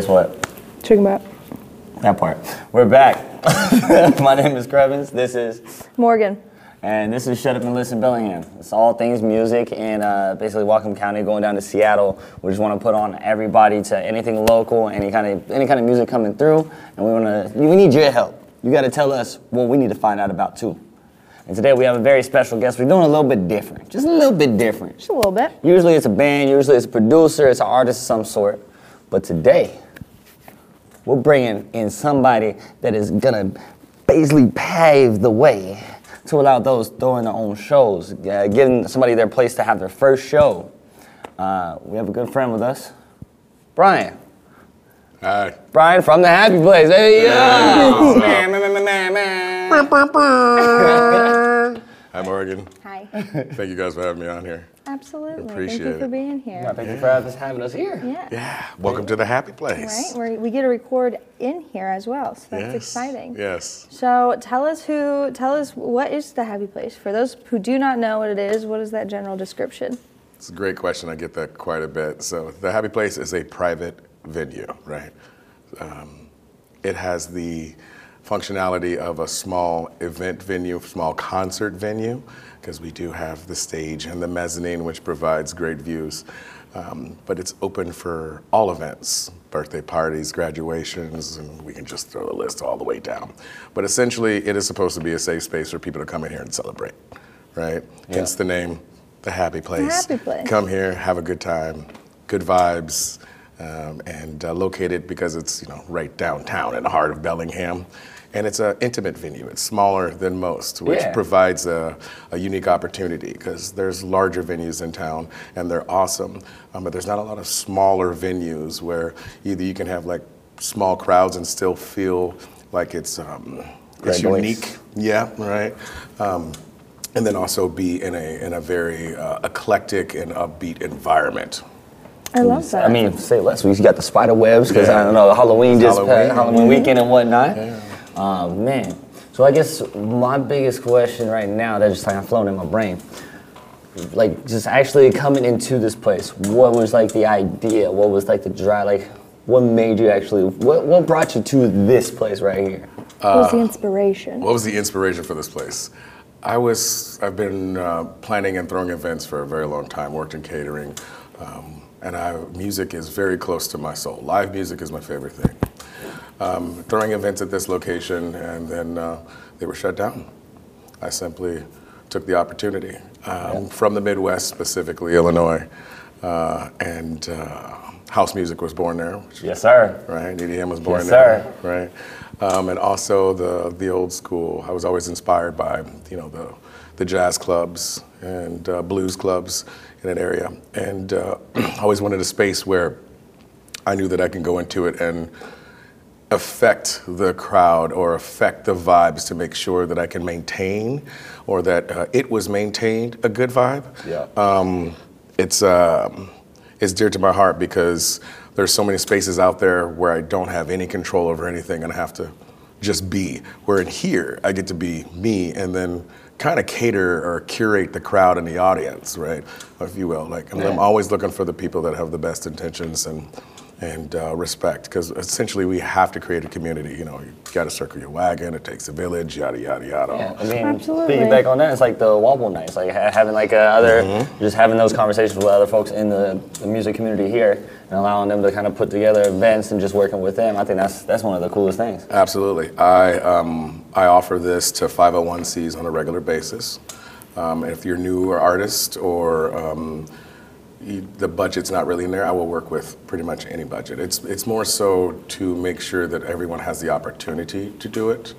guess what? Chicken about That part. We're back. My name is Crevins. This is, Morgan. and this is Shut Up and Listen Bellingham. It's all things music and uh, basically Whatcom County going down to Seattle. We just want to put on everybody to anything local, any kind of any kind of music coming through, and we want to. We need your help. You got to tell us what we need to find out about too. And today we have a very special guest. We're doing a little bit different, just a little bit different. Just a little bit. Usually it's a band, usually it's a producer, it's an artist of some sort. But today, we're bringing in somebody that is gonna basically pave the way to allow those throwing their own shows, uh, giving somebody their place to have their first show. Uh, we have a good friend with us, Bryan. Hi. Bryan from the Happy Place. Hey, yeah. Man, man, man, man, man. Hi, Morgan. Hi. Thank you guys for having me on here. Absolutely. Thank Appreciate you for being here. Thank you for having us- having us here. Yeah. Yeah. Welcome to the happy place. Right. We're, we get to record in here as well, so that's Yes. exciting. Yes. So tell us who. Tell us what is the Happy Place for those who do not know what it is. What is that general description? It's a great question. I get that quite a bit. So, the happy place is a private venue, right? Um, it has the functionality of a small event venue, small concert venue, because we do have the stage and the mezzanine, which provides great views. Um, but it's open for all events birthday parties, graduations, and we can just throw the list all the way down. But essentially, it is supposed to be a safe space for people to come in here and celebrate, right? Hence the name, The Happy Place. Happy Place. Come here, have a good time, good vibes, um, and uh, located because it's you know right downtown in the heart of Bellingham, and it's an intimate venue. It's smaller than most, which Yeah. provides a, a unique opportunity because there's larger venues in town and they're awesome, um, but there's not a lot of smaller venues where either you can have like small crowds and still feel like it's um, it's unique. Yeah, right. Um, and then also be in a in a very uh, eclectic and upbeat environment. I love that. I mean, say less. We got the spider webs because Yeah. I don't know Halloween just Halloween. passed, Halloween weekend and whatnot. Um, man, so I guess my biggest question right now that just kind of flown in my brain, like just actually coming into this place. What was like the idea? What was like the drive? Like, what made you actually? What what brought you to this place right here? what was the inspiration? What was the inspiration for this place? I was I've been uh, planning and throwing events for a very long time. Worked in catering, um, and I, music is very close to my soul. Live music is my favorite thing. Um, throwing events at this location, and then uh, they were shut down. I simply took the opportunity um, from the Midwest, specifically Illinois, uh, and uh, house music was born there, which Yes, sir. right? EDM was born Yes, there, right? Um, and also the the old school. I was always inspired by you know the the jazz clubs and uh, blues clubs in an area, and uh, I always wanted a space where I knew that I can go into it and affect the crowd or affect the vibes to make sure that I can maintain or that uh, it was maintained a good vibe. Yeah. Um, it's um, it's dear to my heart because there's so many spaces out there where I don't have any control over anything and I have to just be. Where in here I get to be me and then kind of cater or curate the crowd and the audience, right, if you will. Like I'm, I'm always looking for the people that have the best intentions and and uh, respect because essentially we have to create a community. You know, you got to circle your wagon. It takes a village. Yada yada yada. Yeah, I mean, Absolutely. piggyback on that, it's like the Wobble nights, like ha- having like uh, other, Mm-hmm. just having those conversations with other folks in the, the music community here, and allowing them to kind of put together events and just working with them. I think that's that's one of the coolest things. Absolutely. I, um, I offer this to 501cs on a regular basis. Um, if you're new or artist or um, the budget's not really in there, I will work with pretty much any budget. It's, it's more so to make sure that everyone has the opportunity to do it.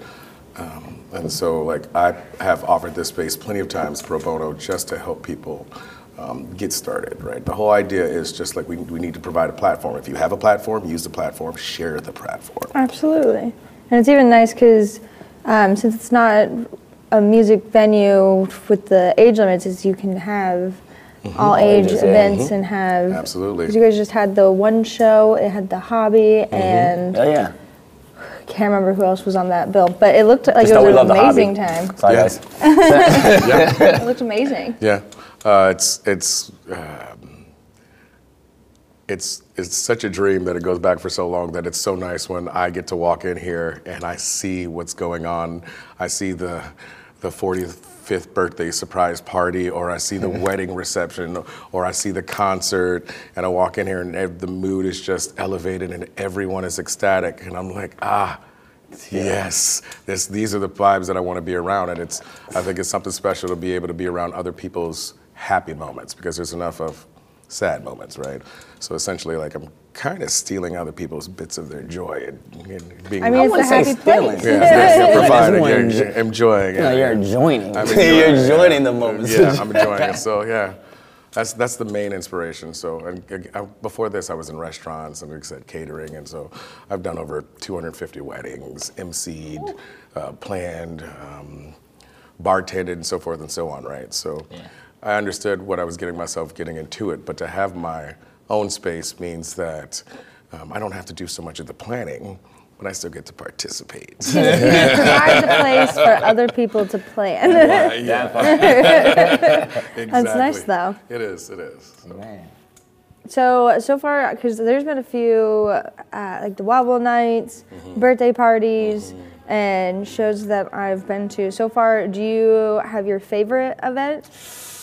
Um, and so, like, I have offered this space plenty of times pro bono just to help people um, get started, right? The whole idea is just like we, we need to provide a platform. If you have a platform, use the platform, share the platform. Absolutely. And it's even nice because um, since it's not a music venue with the age limits, you can have all age ages, yeah. events and have. Absolutely. 'cause you guys just had the one show, it had the hobby, and Oh yeah. can't remember who else was on that bill, but it looked like Just it was an amazing time. Sorry Yeah. guys. It looked amazing. Yeah, uh, it's it's um, it's it's such a dream that it goes back for so long that it's so nice when I get to walk in here and I see what's going on. I see the the 45th birthday surprise party, or I see the wedding reception, or I see the concert, and I walk in here and the mood is just elevated and everyone is ecstatic, and I'm like, ah. Yes, this, these are the vibes that I want to be around, and it's. I think it's something special to be able to be around other people's happy moments because there's enough of sad moments, right? So essentially, like I'm kind of stealing other people's bits of their joy and, and being. I mean, it's a wouldn't happy stealing. place. yeah, that's Yeah, the provider. that's You're, one you're enjoying You know, it. you're joining. I'm you're enjoying it. joining the moments. Yeah, I'm enjoying it. So yeah, that's that's the main inspiration. So and, uh, before this, I was in restaurants and like I said catering, and so I've done over 250 weddings, emceed, uh, planned, um, bartended, and so forth and so on. Right. So I understood what I was getting myself getting into it, but to have my own space means that um, I don't have to do so much of the planning. But I still get to participate. It provides a place for other people to plan. yeah, exactly. That's nice, though. It is. It is. So. Man. So so far, because there's been a few uh, like the Wobble nights, Mm-hmm. birthday parties, and shows that I've been to. So far, do you have your favorite event?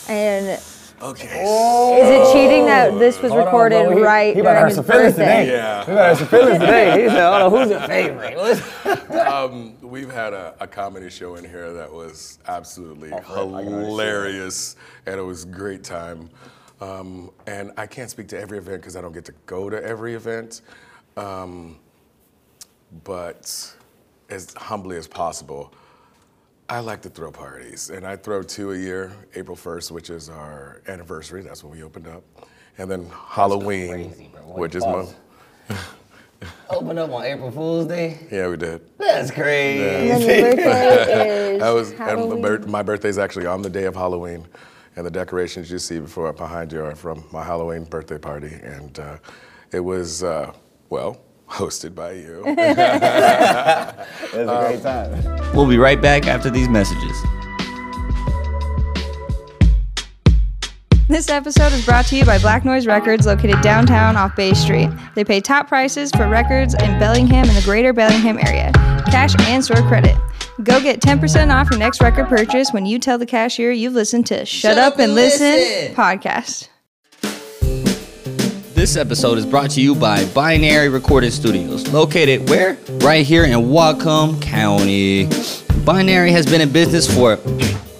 And Okay. is it cheating that this was Hold recorded bro. He- right he about during his birthday? today. Yeah. We got some feelings today. He said, hold on, who's your favorite? What's- Um, we've had a, a comedy show in here that was absolutely hilarious, and it was a great time. Um, and I can't speak to every event because I don't get to go to every event. Um, but as humbly as possible, I like to throw parties, and I throw two a year. April 1st, which is our anniversary, that's when we opened up, and then Halloween, crazy, which is my pause? Open up on April Fool's Day? yeah, we did. That's crazy. And then your birthday is That was and my, Halloween. bir- my birthday's actually on the day of Halloween, and the decorations you see before behind you are from my Halloween birthday party, and uh, it was uh, well hosted by you. It was a great um, time. We'll be right back after these messages. This episode is brought to you by Black Noise Records, located downtown off Bay Street. They pay top prices for records in Bellingham and the greater Bellingham area, cash and store credit. Go get 10% off your next record purchase when you tell the cashier you've listened to Shut, Up and Listen, podcast. This episode is brought to you by Binary Recording Studios, located where? Right here in Whatcom County. Binary has been in business for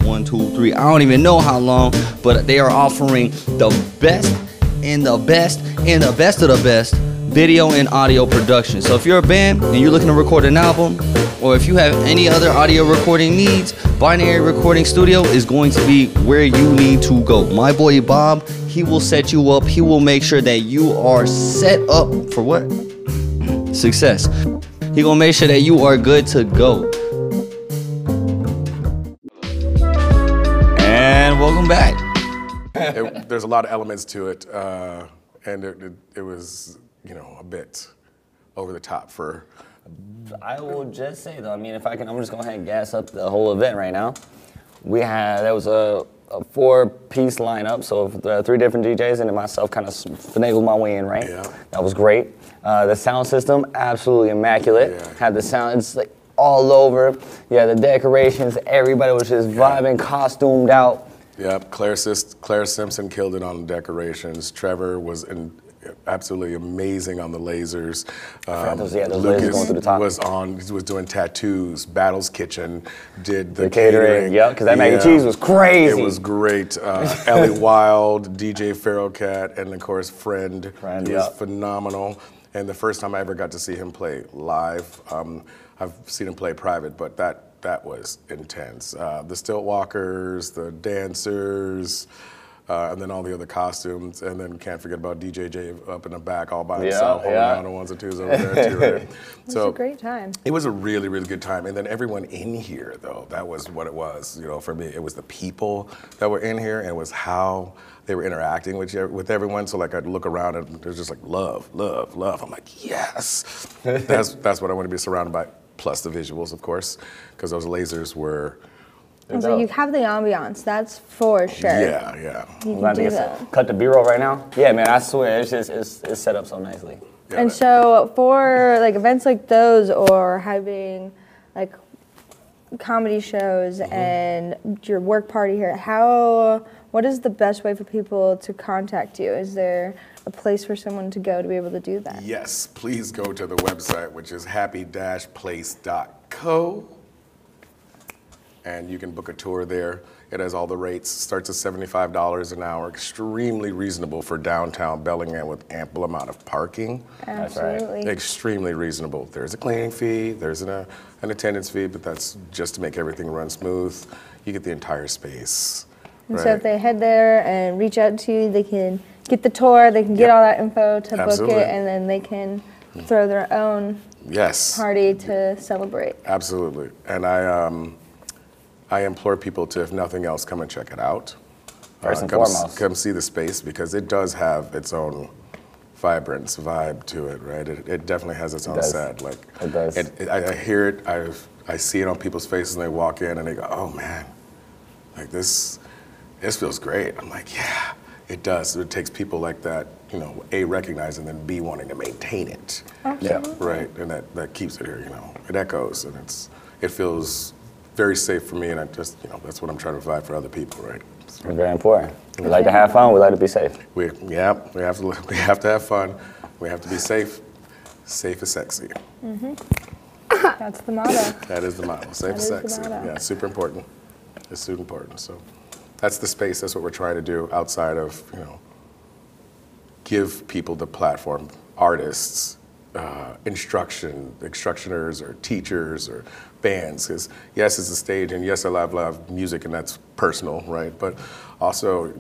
one, two, three, I don't even know how long, but they are offering the best and the best and the best of the best video and audio production. So if you're a band and you're looking to record an album, or if you have any other audio recording needs, Binary Recording Studio is going to be where you need to go. My boy Bob, he will set you up. He will make sure that you are set up for what? Success. He gonna make sure that you are good to go. And welcome back. it, there's a lot of elements to it, uh, and it, it, it was you know a bit over the top for. I will just say though, I mean, if I can, I'm just going to go ahead and gas up the whole event right now. We had, there was a, a four-piece lineup, so three different DJs and then myself kind of finagled my way in, right? Yeah. That was great. Uh, the sound system, absolutely immaculate. Yeah. Had the sound, it's like all over. Yeah, the decorations, everybody was just vibing, costumed out. Yep, Claire, Sis, Claire Simpson killed it on the decorations. Trevor was in, absolutely amazing on the lasers. Um, those- yeah, those lasers going through the top. was on. He was doing tattoos. Battle's Kitchen did the, The catering, yep, 'cause that mac and cheese was crazy. It was great. Uh, Ellie Wild, DJ Feral Cat, and of course Friend. Friend, he was yep. phenomenal. And the first time I ever got to see him play live, um, I've seen him play private, but that that was intense. Uh, the Stiltwalkers, the dancers, uh, and then all the other costumes, and then can't forget about DJ J up in the back all by Yeah, himself, holding yeah. down the ones and twos over there too. Right? It was so a great time. it was a really, really good time. And then everyone in here, though, that was what it was. You know, for me, it was the people that were in here, and it was how they were interacting with you, with everyone. So like, I'd look around, and there's just like love, love, love. I'm like, yes, that's that's what I want to be surrounded by. Plus the visuals, of course, because those lasers were And so you have the ambiance, that's for sure. Yeah, yeah. You I'm can about to do get that. some, cut the B-roll right now. Yeah, man, I swear, it's just it's, it's set up so nicely. Yeah, And that- so for like events like those or having like comedy shows Mm-hmm. and your work party here, how what is the best way for people to contact you? Is there a place for someone to go to be able to do that? Yes, please go to the website, which is happy-place.co. And you can book a tour there. It has all the rates. Starts at $75 an hour. Extremely reasonable for downtown Bellingham with ample amount of parking. That's right. Absolutely. Extremely reasonable. There's a cleaning fee, there's an, uh, an attendance fee, but that's just to make everything run smooth. You get the entire space. And so if they head there and reach out to you, they can get the tour, they can get Yep. all that info to Absolutely. book it, and then they can throw their own yes. party to celebrate. Absolutely. And I, um, I implore people to, if nothing else, come and check it out. Uh, First and come, foremost. come see the space because it does have its own vibrance, vibe to it, right? It, it definitely has its own does. set. Like It does. I, I hear it. I I see it on people's faces when they walk in and they go, "Oh man, like this, this feels great." I'm like, "Yeah, it does." It takes people like that, you know, a recognizing and then b wanting to maintain it. Yeah. Right, and that, that keeps it here, you know. It echoes and it's it feels very safe for me and I just, you know, that's what I'm trying to provide for other people, right? It's very important. We like to have fun. We like to be safe. We yeah, we have to we have to have fun. We have to be safe. Safe is sexy. Mhm. That's the motto. That is the motto. Safe is is sexy. motto. Yeah, it's super important. It's super important. So that's the space. That's what we're trying to do outside of, you know, give people the platform, artists, uh, instruction, instructioners or teachers or bands. Because yes, it's a stage, and yes, I love love music, and that's personal, right? But also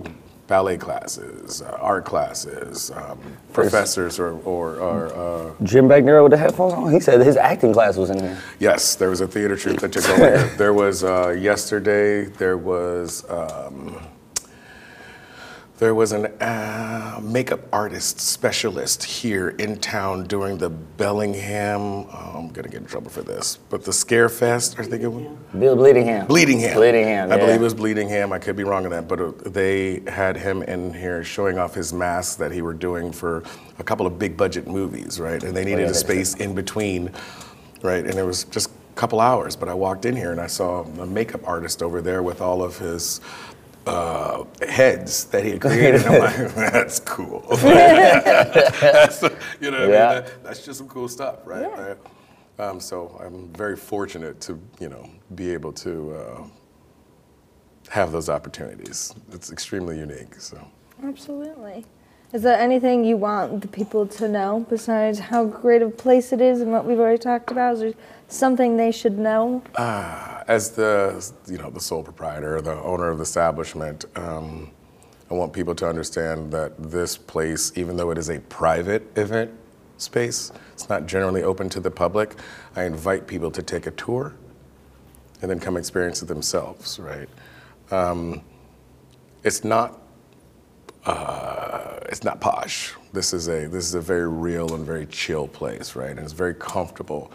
ballet classes, uh, art classes, um, professors, or, or, or uh, Jim there with the headphones on. He said his acting class was in here. Yes, there was a theater troupe that took over. There was uh, yesterday. There was um, there was an uh, makeup artist specialist here in town during the Bellingham. Oh, I'm gonna get in trouble for this, but the Scare Fest. I think it was. Bill Bleedingham. Bleedingham. Bleedingham. I yeah. believe it was Bleedingham. I could be wrong on that, but uh, they had him in here showing off his masks that he were doing for a couple of big budget movies, right? And they needed Oh, yeah, a space in between, right? And it was just a couple hours, but I walked in here and I saw a makeup artist over there with all of his uh, heads that he had created. I'm like, that's cool. That's- you know, what I mean? That- that's just some cool stuff, right? Yeah. Um, so I'm very fortunate to, you know, be able to uh, have those opportunities. It's extremely unique. So Absolutely. Is there anything you want the people to know besides how great of a place it is and what we've already talked about? Is there something they should know? As the, you know, the sole proprietor, the owner of the establishment, um, I want people to understand that this place, even though it is a private event space, it's not generally open to the public. I invite people to take a tour and then come experience it themselves, right? Um, it's not uh, it's not posh. This is a this is a very real and very chill place, right? And it's very comfortable.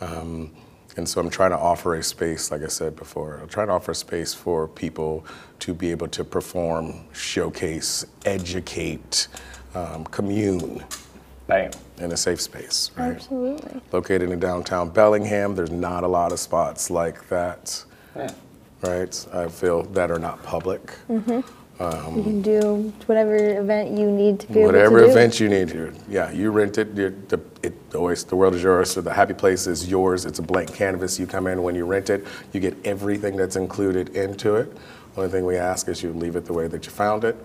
Um, and so I'm trying to offer a space, like I said before, I'm trying to offer a space for people to be able to perform, showcase, educate, um, commune Bam. in a safe space, right? Absolutely. Located in downtown Bellingham, there's not a lot of spots like that, Yeah. right? I feel that are not public. Um, you can do whatever event you need to be Whatever able to do. event you need here. yeah, you rent it. the, it always the world is yours. So the happy place is yours. It's a blank canvas. You come in when you rent it. You get everything that's included into it. Only thing we ask is you leave it the way that you found it.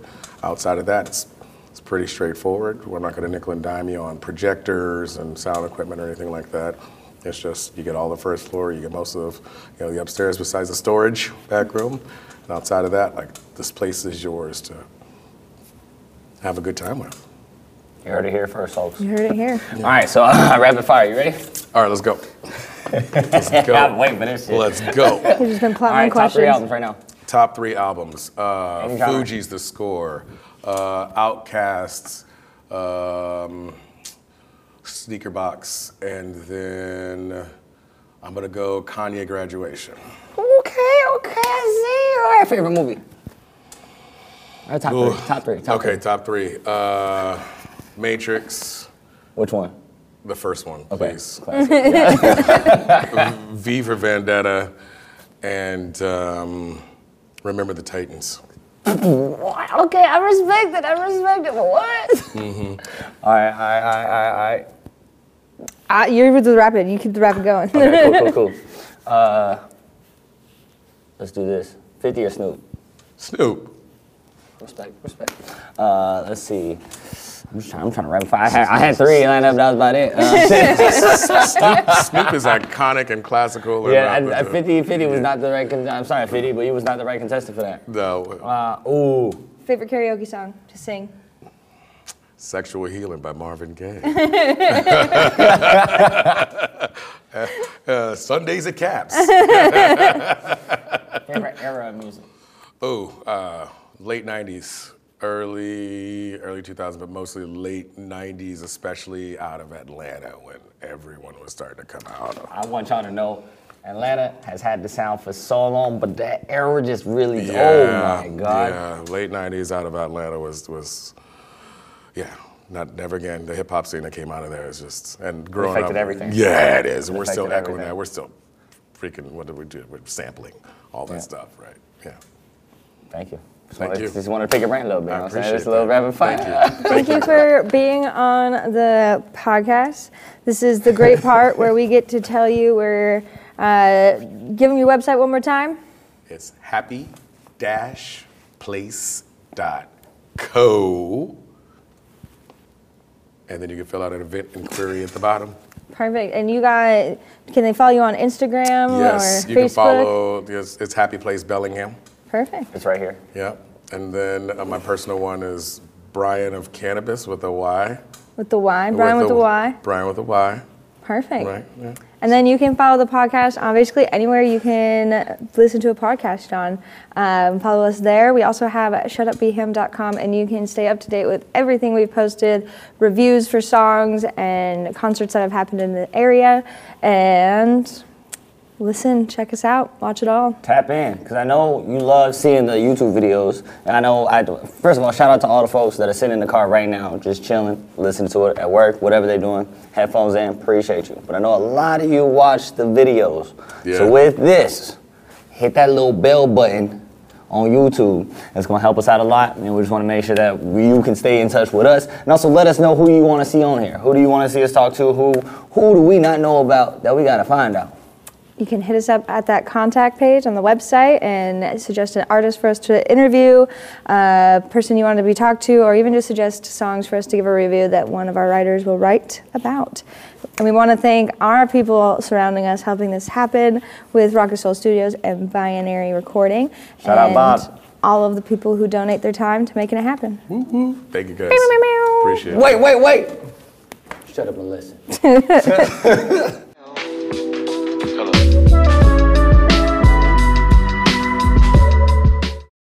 Outside of that, it's it's pretty straightforward. We're not going to nickel and dime you on projectors and sound equipment or anything like that. It's just you get all the first floor. You get most of you know the upstairs besides the storage back room. And outside of that, like this place is yours to have a good time with. You heard it here first, folks. You heard it here. All right, so rapid fire. You ready? All right, let's go. Let's go. I'm waiting for this shit. Let's go. He's just been All plotting right, top three albums right now. Top three albums. Uh, Fugees' The Score. Uh, OutKast's. Um, Speakerboxxx. And then I'm going to go Kanye Graduation. okay, okay. I see. All right, favorite movie. All right, top Ooh. three. Top three. Top okay, three. top three. Uh, Matrix, Which one? the first one, Okay. please. Classic. V for Vendetta, and um, Remember the Titans. Okay, I respect it. I respect it. But what? Mm-hmm. All right, all right, all right, all right, all right. Uh, you're with the rapid. You keep the rapid going. Okay, cool, cool, cool. Uh, let's do this. 50 or Snoop? Snoop. Respect, respect. Uh, let's see. I'm, just trying, I'm trying to rapid fire. I had, I had three lined up. That was about it. Uh, Snoop is iconic and classical. and yeah, rap- I, I, 50, 50 was not the right. Con- I'm sorry, 50, but he was not the right contestant for that. No, Uh, ooh. Favorite karaoke song to sing? Sexual Healing by Marvin Gaye. Uh, uh, Sundays at Caps. Favorite era of music? Oh, uh, late 90s, early early 2000s, but mostly late 90s, especially out of Atlanta when everyone was starting to come out. I want y'all to know Atlanta has had the sound for so long, but that era just really, oh my God. Yeah, late 90s out of Atlanta was, was yeah, not never again. The hip hop scene that came out of there is just, and growing affected up. everything. Yeah, it is. And we're still echoing everything. that. We're still freaking, what do we do? We're sampling all that Yeah. stuff, right? Yeah. Thank you. Thank wanted, you. Just wanted to pick a brain a little bit. I you know what I'm saying? appreciate Just a little that. rapid fire. Thank you. Thank you for being on the podcast. This is the great part where we get to tell you we're uh, giving your website one more time. It's happy And then you can fill out an event inquiry at the bottom. Perfect. And you got, can they follow you on Instagram Yes, or you Facebook? can follow. Yes, it's Happy Place Bellingham. Perfect. It's right here. Yeah. And then uh, my personal one is Bryan of Cannabis with a Y. With the Y. Bryan with, the Y. Bryan with a Y. Perfect. Right. Yeah. And then you can follow the podcast on basically anywhere you can listen to a podcast on. Um, follow us there. We also have shutupbham.com, and you can stay up to date with everything we've posted, reviews for songs and concerts that have happened in the area. And listen, check us out, watch it all. Tap in, because I know you love seeing the YouTube videos. And I know, I first of all, shout out to all the folks that are sitting in the car right now, just chilling, listening to it at work, whatever they're doing, headphones in, appreciate you. But I know a lot of you watch the videos. Yeah. So with this, hit that little bell button on YouTube. It's gonna help us out a lot, and we just wanna make sure that you can stay in touch with us. And also let us know who you wanna see on here. Who do you wanna see us talk to? Who, who do we not know about that we gotta find out? You can hit us up at that contact page on the website and suggest an artist for us to interview, a person you want to be talked to, or even just suggest songs for us to give a review that one of our writers will write about. And we want to thank our people surrounding us helping this happen with Rocket Soul Studios and Binary Recording. Shout out and Bob. All of the people who donate their time to making it happen. Mm-hmm. Thank you guys. meow, meow. Appreciate it. Wait, wait, wait! Shut up and listen.